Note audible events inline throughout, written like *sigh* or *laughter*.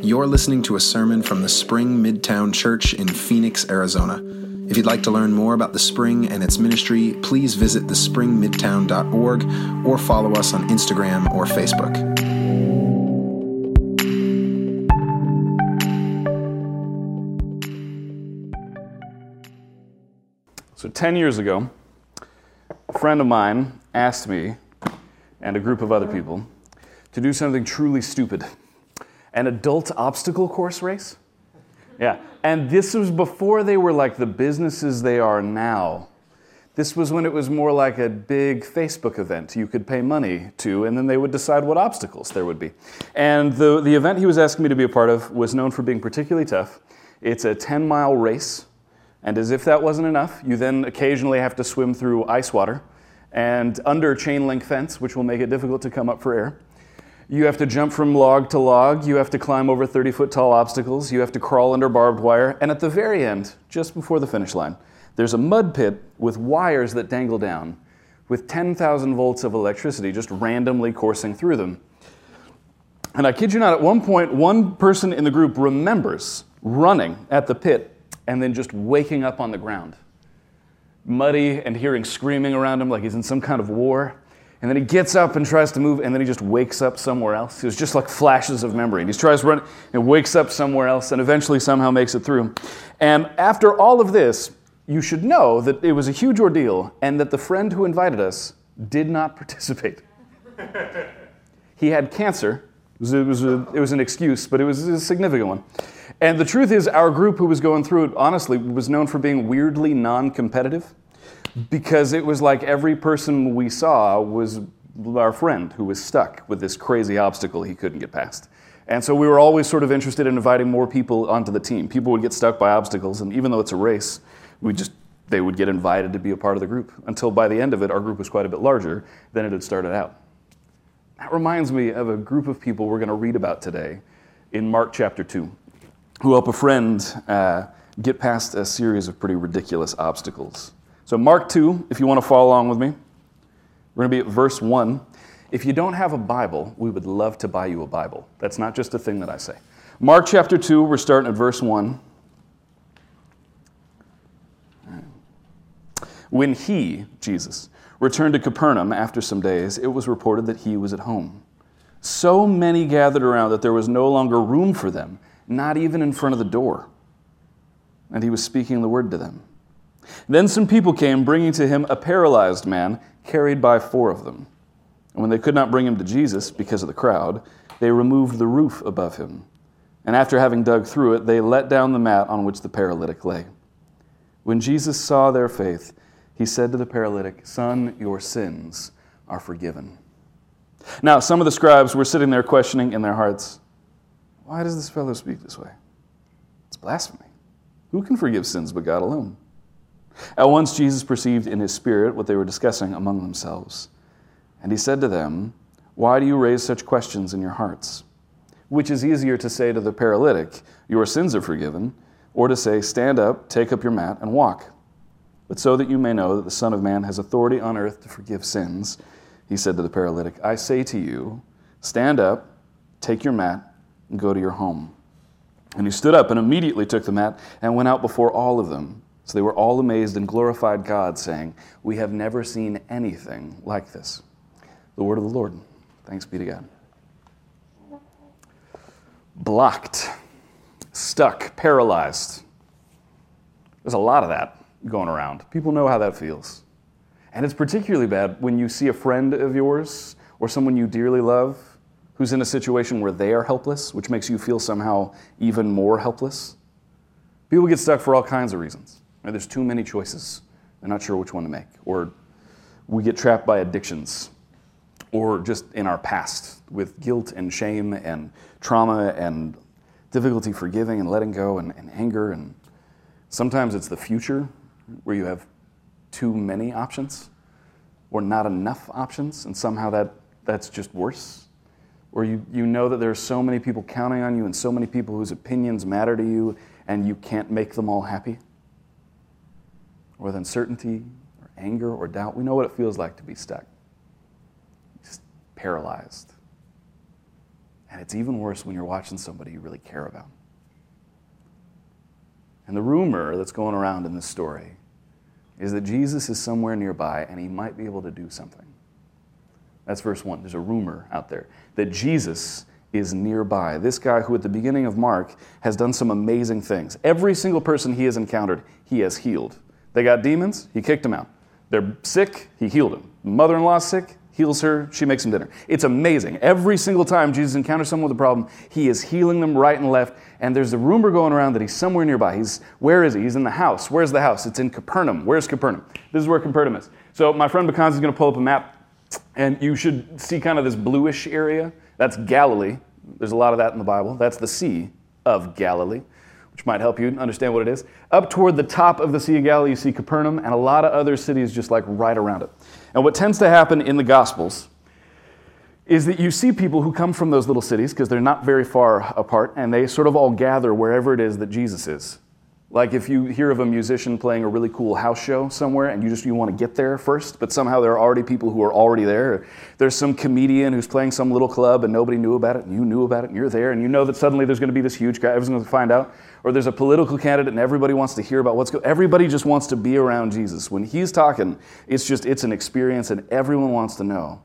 You're listening to a sermon from the Spring Midtown Church in Phoenix, Arizona. If you'd like to learn more about the Spring and its ministry, please visit thespringmidtown.org or follow us on Instagram or Facebook. So, 10 years ago, a friend of mine asked me and a group of other people to do something truly stupid an adult obstacle course race. Yeah, and this was before they were like the businesses they are now. This was when it was more like a big Facebook event you could pay money to, and then they would decide what obstacles there would be. And the, the event he was asking me to be a part of was known for being particularly tough. It's a 10 mile race, and as if that wasn't enough, you then occasionally have to swim through ice water and under chain link fence, which will make it difficult to come up for air. You have to jump from log to log. You have to climb over 30 foot tall obstacles. You have to crawl under barbed wire. And at the very end, just before the finish line, there's a mud pit with wires that dangle down with 10,000 volts of electricity just randomly coursing through them. And I kid you not, at one point, one person in the group remembers running at the pit and then just waking up on the ground, muddy and hearing screaming around him like he's in some kind of war. And then he gets up and tries to move, and then he just wakes up somewhere else. It was just like flashes of memory. And he tries to run and wakes up somewhere else, and eventually somehow makes it through. And after all of this, you should know that it was a huge ordeal, and that the friend who invited us did not *laughs* participate. he had cancer. It was, it, was a, it was an excuse, but it was a significant one. And the truth is, our group who was going through it, honestly, was known for being weirdly non competitive because it was like every person we saw was our friend who was stuck with this crazy obstacle he couldn't get past. And so we were always sort of interested in inviting more people onto the team. People would get stuck by obstacles, and even though it's a race, we just they would get invited to be a part of the group until by the end of it, our group was quite a bit larger than it had started out. That reminds me of a group of people we're going to read about today in Mark chapter 2 who help a friend uh, get past a series of pretty ridiculous obstacles. So, Mark 2, if you want to follow along with me, we're going to be at verse 1. If you don't have a Bible, we would love to buy you a Bible. That's not just a thing that I say. Mark chapter 2, we're starting at verse 1. When he, Jesus, returned to Capernaum after some days, it was reported that he was at home. So many gathered around that there was no longer room for them, not even in front of the door. And he was speaking the word to them. Then some people came, bringing to him a paralyzed man, carried by four of them. And when they could not bring him to Jesus because of the crowd, they removed the roof above him. And after having dug through it, they let down the mat on which the paralytic lay. When Jesus saw their faith, he said to the paralytic, Son, your sins are forgiven. Now, some of the scribes were sitting there questioning in their hearts, Why does this fellow speak this way? It's blasphemy. Who can forgive sins but God alone? At once Jesus perceived in his spirit what they were discussing among themselves. And he said to them, Why do you raise such questions in your hearts? Which is easier to say to the paralytic, Your sins are forgiven, or to say, Stand up, take up your mat, and walk. But so that you may know that the Son of Man has authority on earth to forgive sins, he said to the paralytic, I say to you, Stand up, take your mat, and go to your home. And he stood up and immediately took the mat and went out before all of them. So they were all amazed and glorified God, saying, We have never seen anything like this. The word of the Lord. Thanks be to God. Blocked, stuck, paralyzed. There's a lot of that going around. People know how that feels. And it's particularly bad when you see a friend of yours or someone you dearly love who's in a situation where they are helpless, which makes you feel somehow even more helpless. People get stuck for all kinds of reasons. Right? There's too many choices. They're not sure which one to make. Or we get trapped by addictions. Or just in our past with guilt and shame and trauma and difficulty forgiving and letting go and, and anger. And sometimes it's the future where you have too many options or not enough options, and somehow that, that's just worse. Or you, you know that there are so many people counting on you and so many people whose opinions matter to you, and you can't make them all happy or with uncertainty or anger or doubt. We know what it feels like to be stuck, just paralyzed. And it's even worse when you're watching somebody you really care about. And the rumor that's going around in this story is that Jesus is somewhere nearby and he might be able to do something. That's verse 1. There's a rumor out there that Jesus is nearby. This guy, who at the beginning of Mark has done some amazing things. Every single person he has encountered, he has healed. They got demons, he kicked them out. They're sick, he healed them. Mother in law's sick, heals her, she makes him dinner. It's amazing. Every single time Jesus encounters someone with a problem, he is healing them right and left. And there's a rumor going around that he's somewhere nearby. He's where is he? He's in the house. Where's the house? It's in Capernaum. Where's Capernaum? This is where Capernaum is. So my friend Bakanzi is going to pull up a map, and you should see kind of this bluish area. That's Galilee. There's a lot of that in the Bible. That's the Sea of Galilee which might help you understand what it is. Up toward the top of the Sea of Galilee, you see Capernaum and a lot of other cities just like right around it. And what tends to happen in the Gospels is that you see people who come from those little cities because they're not very far apart and they sort of all gather wherever it is that Jesus is. Like if you hear of a musician playing a really cool house show somewhere and you just you want to get there first, but somehow there are already people who are already there. There's some comedian who's playing some little club and nobody knew about it and you knew about it and you're there and you know that suddenly there's going to be this huge guy everyone's going to find out. Or there's a political candidate and everybody wants to hear about what's going Everybody just wants to be around Jesus. When he's talking, it's just it's an experience and everyone wants to know.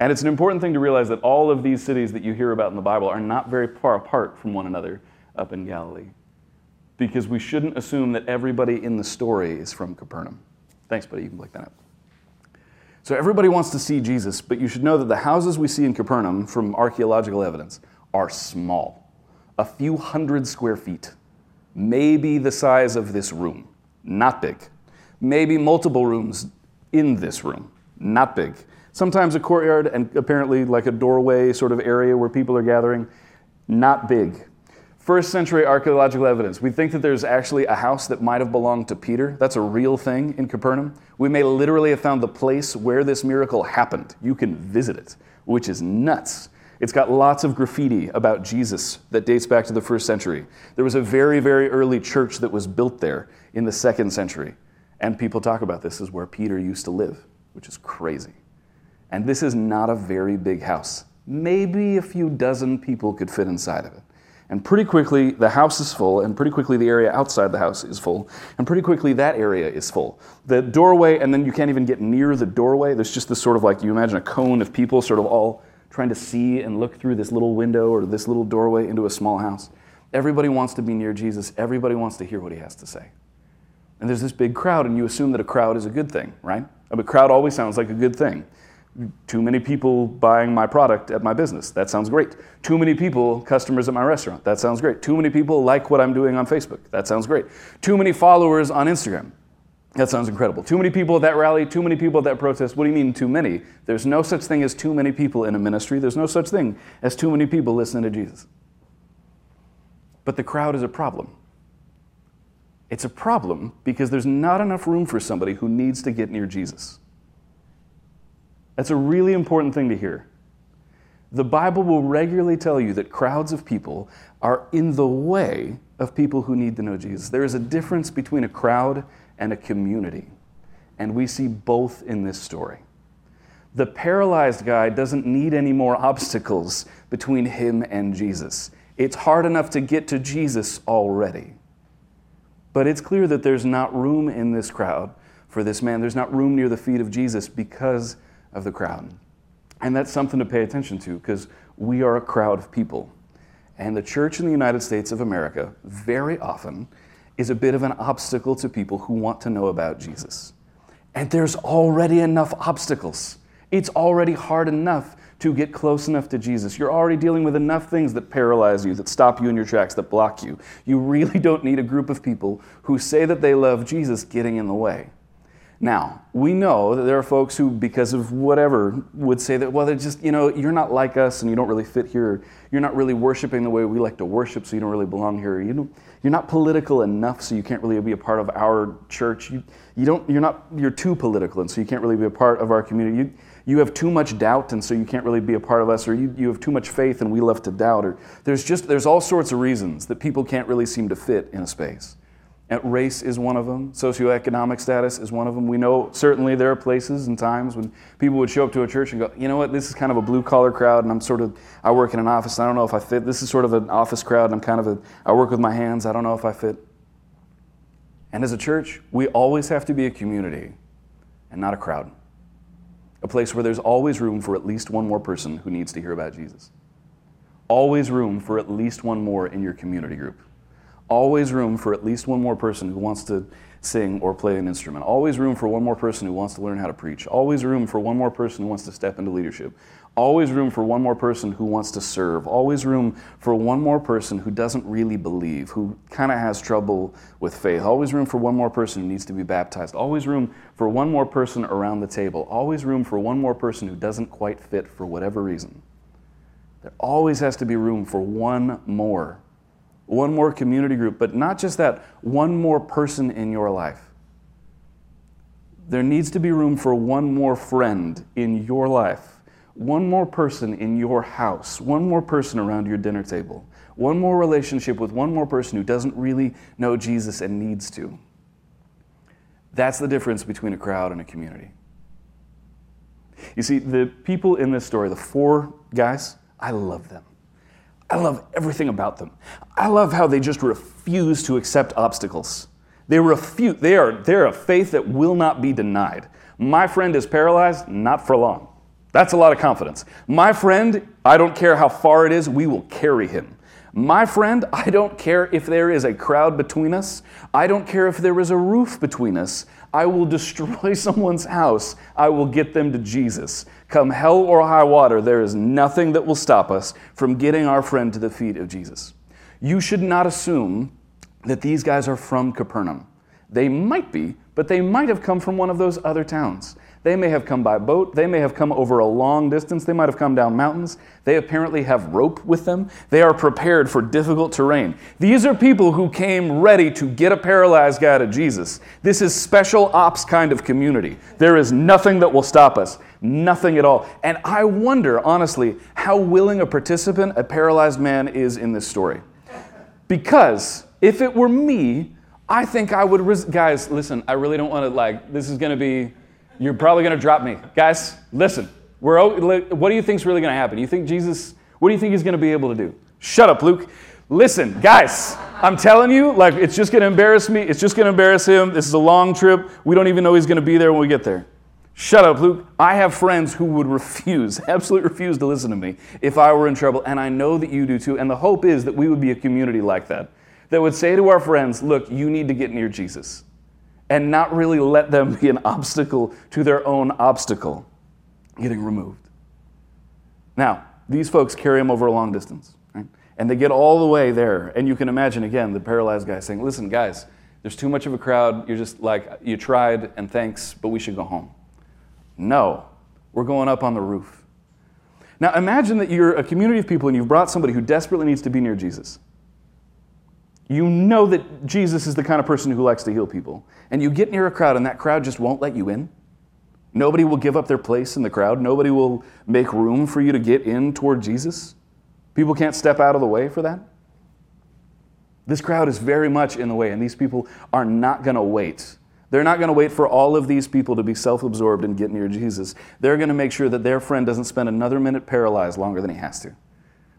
And it's an important thing to realize that all of these cities that you hear about in the Bible are not very far apart from one another up in Galilee because we shouldn't assume that everybody in the story is from Capernaum. Thanks, buddy. You can blink that up. So everybody wants to see Jesus, but you should know that the houses we see in Capernaum from archaeological evidence are small, a few hundred square feet, maybe the size of this room, not big. Maybe multiple rooms in this room, not big. Sometimes a courtyard and apparently like a doorway sort of area where people are gathering, not big. First century archaeological evidence. We think that there's actually a house that might have belonged to Peter. That's a real thing in Capernaum. We may literally have found the place where this miracle happened. You can visit it, which is nuts. It's got lots of graffiti about Jesus that dates back to the first century. There was a very, very early church that was built there in the second century. And people talk about this as where Peter used to live, which is crazy. And this is not a very big house. Maybe a few dozen people could fit inside of it. And pretty quickly, the house is full, and pretty quickly, the area outside the house is full, and pretty quickly, that area is full. The doorway, and then you can't even get near the doorway. There's just this sort of like you imagine a cone of people sort of all trying to see and look through this little window or this little doorway into a small house. Everybody wants to be near Jesus, everybody wants to hear what he has to say. And there's this big crowd, and you assume that a crowd is a good thing, right? A crowd always sounds like a good thing. Too many people buying my product at my business. That sounds great. Too many people, customers at my restaurant. That sounds great. Too many people like what I'm doing on Facebook. That sounds great. Too many followers on Instagram. That sounds incredible. Too many people at that rally, too many people at that protest. What do you mean, too many? There's no such thing as too many people in a ministry. There's no such thing as too many people listening to Jesus. But the crowd is a problem. It's a problem because there's not enough room for somebody who needs to get near Jesus. That's a really important thing to hear. The Bible will regularly tell you that crowds of people are in the way of people who need to know Jesus. There is a difference between a crowd and a community, and we see both in this story. The paralyzed guy doesn't need any more obstacles between him and Jesus. It's hard enough to get to Jesus already. But it's clear that there's not room in this crowd for this man. There's not room near the feet of Jesus because of the crowd. And that's something to pay attention to because we are a crowd of people. And the church in the United States of America very often is a bit of an obstacle to people who want to know about Jesus. And there's already enough obstacles. It's already hard enough to get close enough to Jesus. You're already dealing with enough things that paralyze you, that stop you in your tracks, that block you. You really don't need a group of people who say that they love Jesus getting in the way. Now, we know that there are folks who, because of whatever, would say that, well, they're just, you know, you're not like us and you don't really fit here. You're not really worshiping the way we like to worship, so you don't really belong here. You don't, you're not political enough, so you can't really be a part of our church. You, you don't, you're not, you're too political, and so you can't really be a part of our community. You, you have too much doubt, and so you can't really be a part of us, or you, you have too much faith, and we love to doubt. Or there's just, there's all sorts of reasons that people can't really seem to fit in a space. Race is one of them. Socioeconomic status is one of them. We know certainly there are places and times when people would show up to a church and go, you know what, this is kind of a blue collar crowd, and I'm sort of, I work in an office, I don't know if I fit. This is sort of an office crowd, and I'm kind of a, I work with my hands, I don't know if I fit. And as a church, we always have to be a community and not a crowd. A place where there's always room for at least one more person who needs to hear about Jesus. Always room for at least one more in your community group. Always room for at least one more person who wants to sing or play an instrument. Always room for one more person who wants to learn how to preach. Always room for one more person who wants to step into leadership. Always room for one more person who wants to serve. Always room for one more person who doesn't really believe, who kind of has trouble with faith. Always room for one more person who needs to be baptized. Always room for one more person around the table. Always room for one more person who doesn't quite fit for whatever reason. There always has to be room for one more one more community group, but not just that, one more person in your life. There needs to be room for one more friend in your life, one more person in your house, one more person around your dinner table, one more relationship with one more person who doesn't really know Jesus and needs to. That's the difference between a crowd and a community. You see, the people in this story, the four guys, I love them. I love everything about them. I love how they just refuse to accept obstacles. They refute, they are, they're a faith that will not be denied. My friend is paralyzed, not for long. That's a lot of confidence. My friend, I don't care how far it is, we will carry him. My friend, I don't care if there is a crowd between us. I don't care if there is a roof between us. I will *laughs* destroy someone's house. I will get them to Jesus. Come hell or high water, there is nothing that will stop us from getting our friend to the feet of Jesus. You should not assume that these guys are from Capernaum. They might be, but they might have come from one of those other towns. They may have come by boat. They may have come over a long distance. They might have come down mountains. They apparently have rope with them. They are prepared for difficult terrain. These are people who came ready to get a paralyzed guy to Jesus. This is special ops kind of community. There is nothing that will stop us. Nothing at all. And I wonder, honestly, how willing a participant a paralyzed man is in this story. Because if it were me, I think I would. Res- guys, listen, I really don't want to, like, this is going to be you're probably going to drop me. Guys, listen. We're, what do you think is really going to happen? You think Jesus, what do you think he's going to be able to do? Shut up, Luke. Listen, guys, I'm telling you, like, it's just going to embarrass me. It's just going to embarrass him. This is a long trip. We don't even know he's going to be there when we get there. Shut up, Luke. I have friends who would refuse, *laughs* absolutely refuse to listen to me if I were in trouble, and I know that you do too. And the hope is that we would be a community like that, that would say to our friends, look, you need to get near Jesus and not really let them be an obstacle to their own obstacle getting removed. Now, these folks carry him over a long distance, right? And they get all the way there. And you can imagine, again, the paralyzed guy saying, Listen, guys, there's too much of a crowd. You're just like, you tried, and thanks, but we should go home. No, we're going up on the roof. Now, imagine that you're a community of people and you've brought somebody who desperately needs to be near Jesus. You know that Jesus is the kind of person who likes to heal people. And you get near a crowd, and that crowd just won't let you in. Nobody will give up their place in the crowd. Nobody will make room for you to get in toward Jesus. People can't step out of the way for that. This crowd is very much in the way, and these people are not going to wait. They're not going to wait for all of these people to be self absorbed and get near Jesus. They're going to make sure that their friend doesn't spend another minute paralyzed longer than he has to.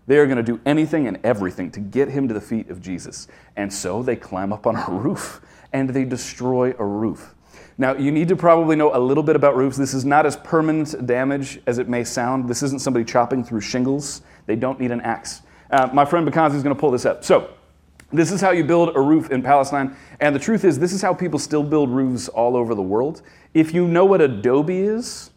They are going to do anything and everything to get him to the feet of Jesus. And so they climb up on a *laughs* roof and they destroy a roof. Now, you need to probably know a little bit about roofs. This is not as permanent damage as it may sound. This isn't somebody chopping through shingles. They don't need an axe. Uh, my friend Bakanzi is going to pull this up. So, this is how you build a roof in Palestine. And the truth is, this is how people still build roofs all over the world. If you know what adobe is,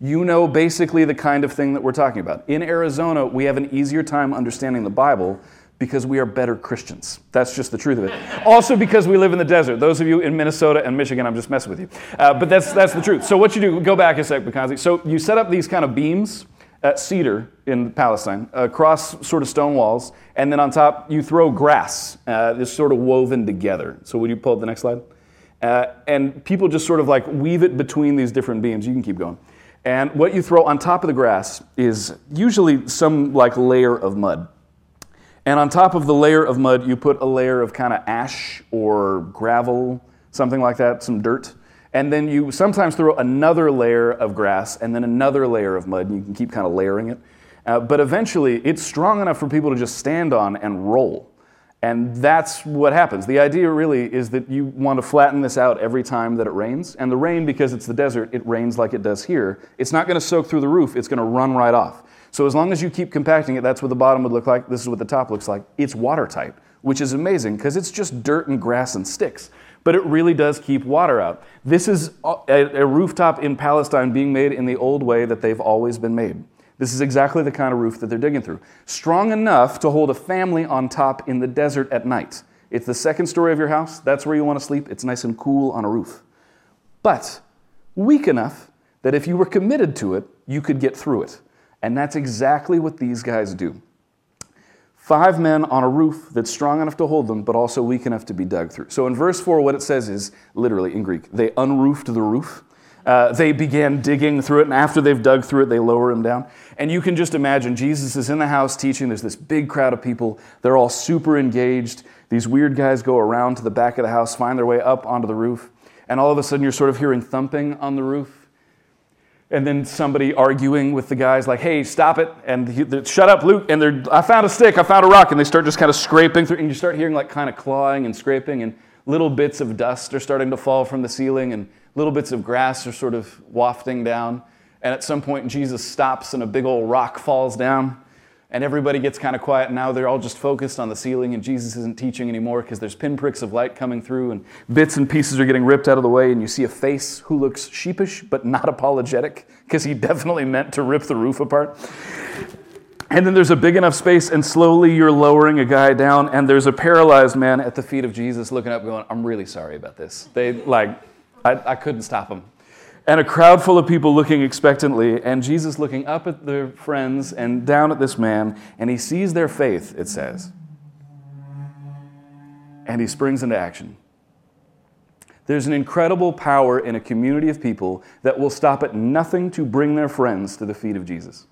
you know basically the kind of thing that we're talking about. In Arizona, we have an easier time understanding the Bible because we are better Christians. That's just the truth of it. also, because we live in the desert. Those of you in Minnesota and Michigan, I'm just messing with you. Uh, but that's, that's the truth. So, what you do, go back a sec, Bakanzi. So, you set up these kind of beams at cedar in Palestine, across sort of stone walls, and then on top, you throw grass, uh, this sort of woven together. So, would you pull up the next slide? Uh, and people just sort of like weave it between these different beams. You can keep going. And what you throw on top of the grass is usually some like layer of mud. And on top of the layer of mud, you put a layer of kind of ash or gravel, something like that, some dirt. And then you sometimes throw another layer of grass and then another layer of mud, and you can keep kind of layering it. Uh, but eventually, it's strong enough for people to just stand on and roll. And that's what happens. The idea really is that you want to flatten this out every time that it rains. And the rain, because it's the desert, it rains like it does here. It's not going to soak through the roof, it's going to run right off. So as long as you keep compacting it, that's what the bottom would look like. This is what the top looks like. It's watertight, which is amazing because it's just dirt and grass and sticks. But it really does keep water out. This is a, a rooftop in Palestine being made in the old way that they've always been made. This is exactly the kind of roof that they're digging through. Strong enough to hold a family on top in the desert at night. It's the second story of your house. That's where you want to sleep. It's nice and cool on a roof. But weak enough that if you were committed to it, you could get through it. And that's exactly what these guys do. Five men on a roof that's strong enough to hold them, but also weak enough to be dug through. So in verse 4, what it says is literally in Greek, they unroofed the roof. Uh, they began digging through it, and after they've dug through it, they lower him down. And you can just imagine Jesus is in the house teaching. There's this big crowd of people. They're all super engaged. These weird guys go around to the back of the house, find their way up onto the roof, and all of a sudden you're sort of hearing thumping on the roof. And then somebody arguing with the guys, like, hey, stop it. And he, shut up, Luke. And they're, I found a stick, I found a rock. And they start just kind of scraping through. And you start hearing like kind of clawing and scraping. And little bits of dust are starting to fall from the ceiling. And little bits of grass are sort of wafting down. And at some point, Jesus stops and a big old rock falls down. And everybody gets kind of quiet. And now they're all just focused on the ceiling, and Jesus isn't teaching anymore because there's pinpricks of light coming through, and bits and pieces are getting ripped out of the way. And you see a face who looks sheepish but not apologetic because he *laughs* definitely meant to rip the roof apart. And then there's a big enough space, and slowly you're lowering a guy down, and there's a paralyzed man at the feet of Jesus looking up, going, I'm really sorry about this. They, like, I, I couldn't stop them. And a crowd full of people looking expectantly, and Jesus looking up at their friends and down at this man, and he sees their faith, it says. And he springs into action. There's an incredible power in a community of people that will stop at nothing to bring their friends to the feet of Jesus.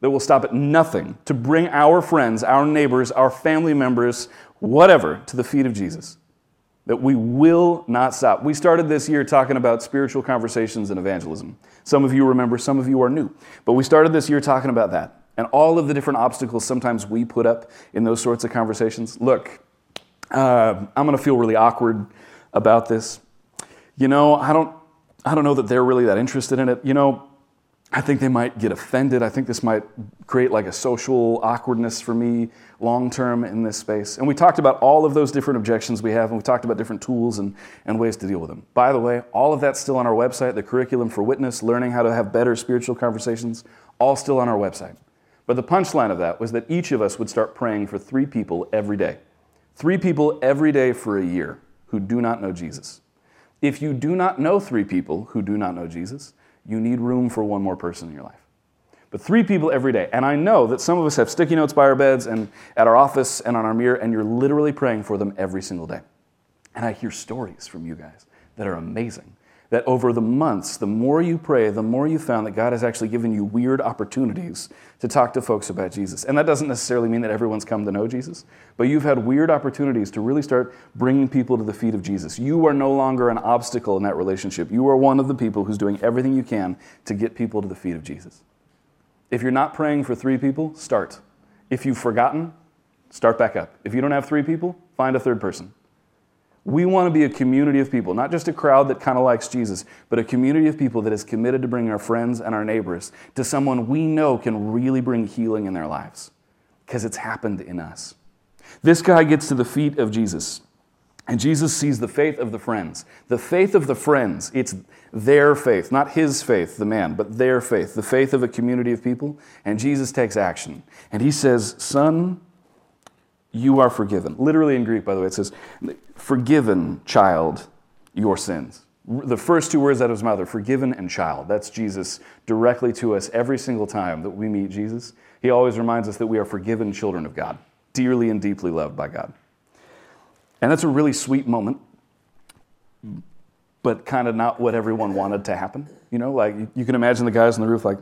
That will stop at nothing to bring our friends, our neighbors, our family members, whatever, to the feet of Jesus that we will not stop. We started this year talking about spiritual conversations and evangelism. Some of you remember, some of you are new. But we started this year talking about that and all of the different obstacles sometimes we put up in those sorts of conversations. Look, uh, I'm going to feel really awkward about this. You know, I don't, I don't know that they're really that interested in it. You know, I think they might get offended. I think this might create like a social awkwardness for me long term in this space. And we talked about all of those different objections we have, and we talked about different tools and, and ways to deal with them. By the way, all of that's still on our website the curriculum for witness, learning how to have better spiritual conversations, all still on our website. But the punchline of that was that each of us would start praying for three people every day. Three people every day for a year who do not know Jesus. If you do not know three people who do not know Jesus, you need room for one more person in your life. But three people every day. And I know that some of us have sticky notes by our beds and at our office and on our mirror, and you're literally praying for them every single day. And I hear stories from you guys that are amazing that over the months, the more you pray, the more you found that God has actually given you weird opportunities to talk to folks about Jesus. And that doesn't necessarily mean that everyone's come to know Jesus, but you've had weird opportunities to really start bringing people to the feet of Jesus. You are no longer an obstacle in that relationship. You are one of the people who's doing everything you can to get people to the feet of Jesus. If you're not praying for three people, start. If you've forgotten, start back up. If you don't have three people, find a third person. We want to be a community of people, not just a crowd that kind of likes Jesus, but a community of people that is committed to bringing our friends and our neighbors to someone we know can really bring healing in their lives because it's happened in us. This guy gets to the feet of Jesus, and Jesus sees the faith of the friends. The faith of the friends, it's their faith, not his faith, the man, but their faith, the faith of a community of people. And Jesus takes action. And he says, Son, you are forgiven. Literally in Greek, by the way, it says, forgiven, child, your sins. The first two words out of his mouth are forgiven and child. That's Jesus directly to us every single time that we meet Jesus. He always reminds us that we are forgiven children of God, dearly and deeply loved by God. And that's a really sweet moment, but kind of not what everyone wanted to happen. You know, like you can imagine the guys on the roof, like,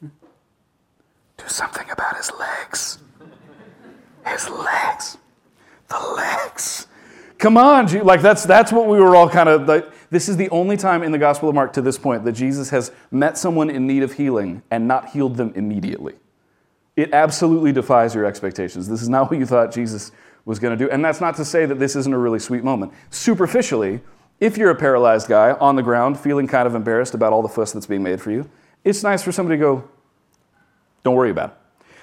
do something about his legs. His legs. The legs. Come on, like that's that's what we were all kind of like. This is the only time in the Gospel of Mark to this point that Jesus has met someone in need of healing and not healed them immediately. It absolutely defies your expectations. This is not what you thought Jesus was going to do. And that's not to say that this isn't a really sweet moment. Superficially, if you're a paralyzed guy on the ground feeling kind of embarrassed about all the fuss that's being made for you, it's nice for somebody to go, don't worry about it.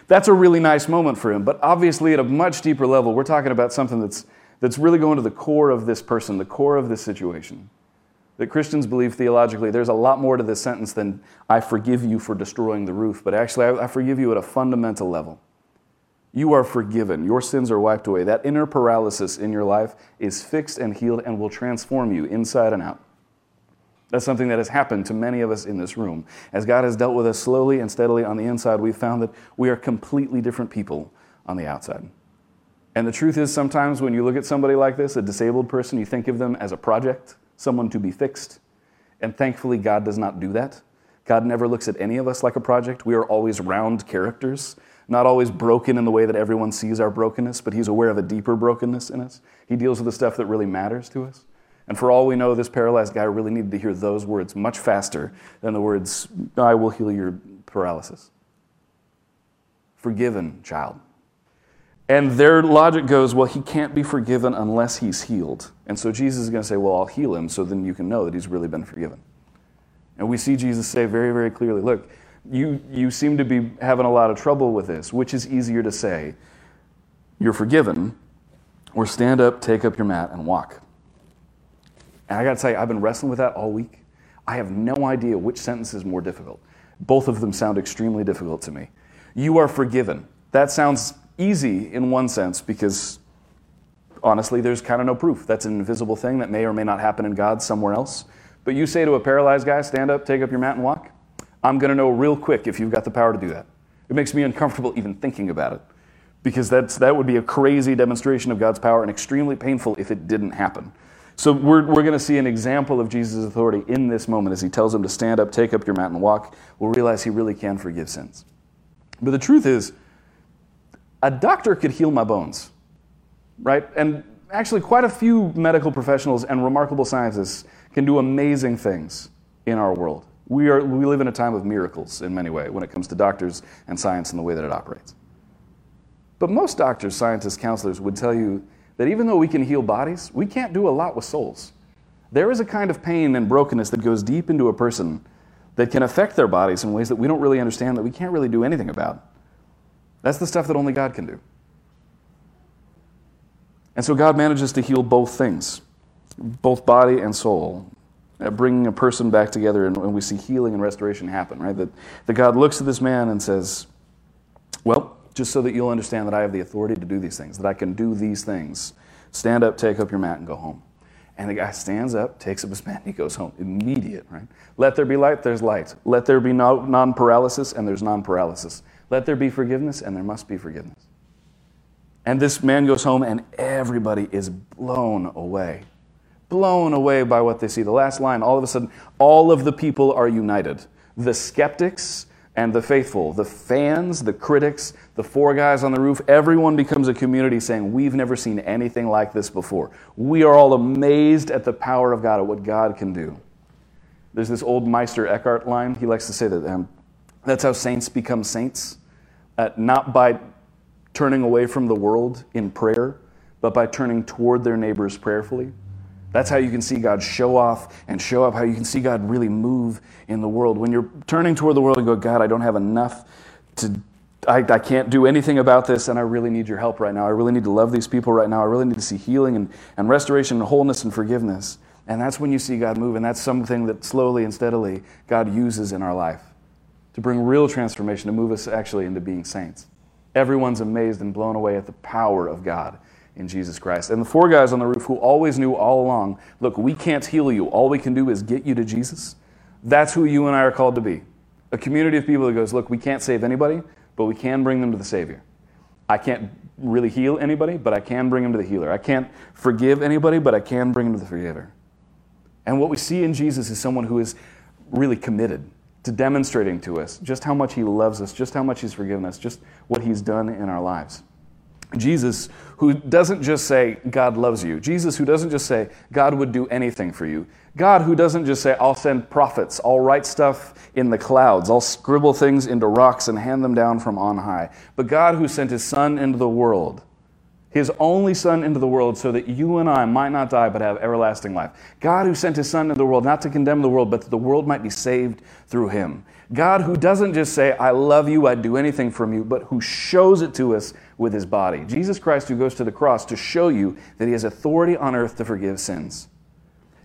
That's a really nice moment for him. But obviously, at a much deeper level, we're talking about something that's, that's really going to the core of this person, the core of this situation. That Christians believe theologically, there's a lot more to this sentence than I forgive you for destroying the roof, but actually, I, I forgive you at a fundamental level. You are forgiven. Your sins are wiped away. That inner paralysis in your life is fixed and healed and will transform you inside and out. That's something that has happened to many of us in this room. As God has dealt with us slowly and steadily on the inside, we've found that we are completely different people on the outside. And the truth is, sometimes when you look at somebody like this, a disabled person, you think of them as a project, someone to be fixed. And thankfully, God does not do that. God never looks at any of us like a project. We are always round characters not always broken in the way that everyone sees our brokenness, but he's aware of a deeper brokenness in us. He deals with the stuff that really matters to us. And for all we know, this paralyzed guy really needed to hear those words much faster than the words, I will heal your paralysis. Forgiven, child. And their logic goes, well, he can't be forgiven unless he's healed. And so Jesus is going to say, well, I'll heal him so then you can know that he's really been forgiven. And we see Jesus say very, very clearly, look, you, you seem to be having a lot of trouble with this. Which is easier to say? You're forgiven, or stand up, take up your mat, and walk. And I got to you, I've been wrestling with that all week. I have no idea which sentence is more difficult. Both of them sound extremely difficult to me. You are forgiven. That sounds easy in one sense because honestly, there's kind of no proof. That's an invisible thing that may or may not happen in God somewhere else. But you say to a paralyzed guy, stand up, take up your mat, and walk. I'm going to know real quick if you've got the power to do that. It makes me uncomfortable even thinking about it because that's, that would be a crazy demonstration of God's power and extremely painful if it didn't happen. So we're, we're going to see an example of Jesus' authority in this moment as he tells him to stand up, take up your mat, and walk. We'll realize he really can forgive sins. But the truth is, a doctor could heal my bones, right? And actually, quite a few medical professionals and remarkable scientists can do amazing things in our world. We, are, we live in a time of miracles in many ways when it comes to doctors and science and the way that it operates. But most doctors, scientists, counselors would tell you that even though we can heal bodies, we can't do a lot with souls. There is a kind of pain and brokenness that goes deep into a person that can affect their bodies in ways that we don't really understand, that we can't really do anything about. That's the stuff that only God can do. And so God manages to heal both things, both body and soul uh, bringing a person back together, and, we see healing and restoration happen, right? That, that God looks at this man and says, Well, just so that you'll understand that I have the authority to do these things, that I can do these things, stand up, take up your mat, and go home. And the guy stands up, takes up his mat, and he goes home. Immediate, right? Let there be light, there's light. Let there be no, non paralysis, and there's non paralysis. Let there be forgiveness, and there must be forgiveness. And this man goes home, and everybody is blown away blown away by what they see. The last line, all of a sudden, all of the people are united. The skeptics and the faithful, the fans, the critics, the four guys on the roof, everyone becomes a community saying, We've never seen anything like this before. We are all amazed at the power of God, at what God can do. There's this old Meister Eckhart line. He likes to say that um, that's how saints become saints, uh, not by turning away from the world in prayer, but by turning toward their neighbors prayerfully. That's how you can see God show off and show up, how you can see God really move in the world. When you're turning toward the world and go, God, I don't have enough to, I, I can't do anything about this, and I really need your help right now. I really need to love these people right now. I really need to see healing and, and restoration and wholeness and forgiveness. And that's when you see God move, and that's something that slowly and steadily God uses in our life to bring real transformation, to move us actually into being saints. Everyone's amazed and blown away at the power of God in Jesus Christ. And the four guys on the roof who always knew all along look, we can't heal you. All we can do is get you to Jesus. That's who you and I are called to be. A community of people that goes, look, we can't save anybody, but we can bring them to the Savior. I can't really heal anybody, but I can bring them to the healer. I can't forgive anybody, but I can bring them to the forgiver. And what we see in Jesus is someone who is really committed. to demonstrating to us just how much He loves us, just how much He's forgiven us, just what He's done in our lives. Jesus, who doesn't just say, God loves you. Jesus, who doesn't just say, God would do anything for you. God, who doesn't just say, I'll send prophets, I'll write stuff in the clouds, I'll scribble things into rocks and hand them down from on high. But God, who sent his Son into the world, his only Son into the world, so that you and I might not die but have everlasting life. God, who sent his Son into the world, not to condemn the world, but that the world might be saved through him. God, who doesn't just say, I love you, I'd do anything from you, but who shows it to us with his body. Jesus Christ, who goes to the cross to show you that he has authority on earth to forgive sins.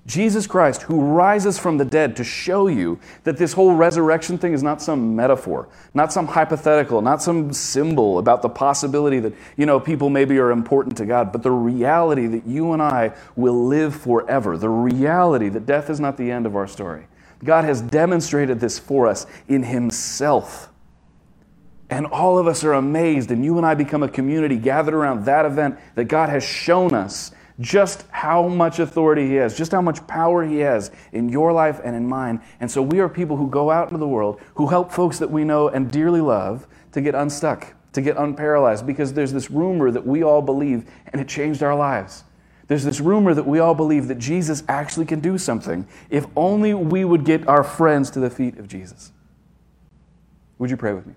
Jesus Christ, who rises from the dead to show you that this whole resurrection thing is not some metaphor, not some hypothetical, not some symbol about the possibility that, you know, people maybe are important to God, but the reality that you and I will live forever, the reality that death is not the end of our story. God has demonstrated this for us in Himself. And all of us are amazed, and you and I become a community gathered around that event that God has shown us just how much authority He has, just how much power He has in your life and in mine. And so we are people who go out into the world, who help folks that we know and dearly love to get unstuck, to get unparalyzed, because there's this rumor that we all believe, and it changed our lives. There's this rumor that we all believe that Jesus actually can do something if only we would get our friends to the feet of Jesus. Would you pray with me?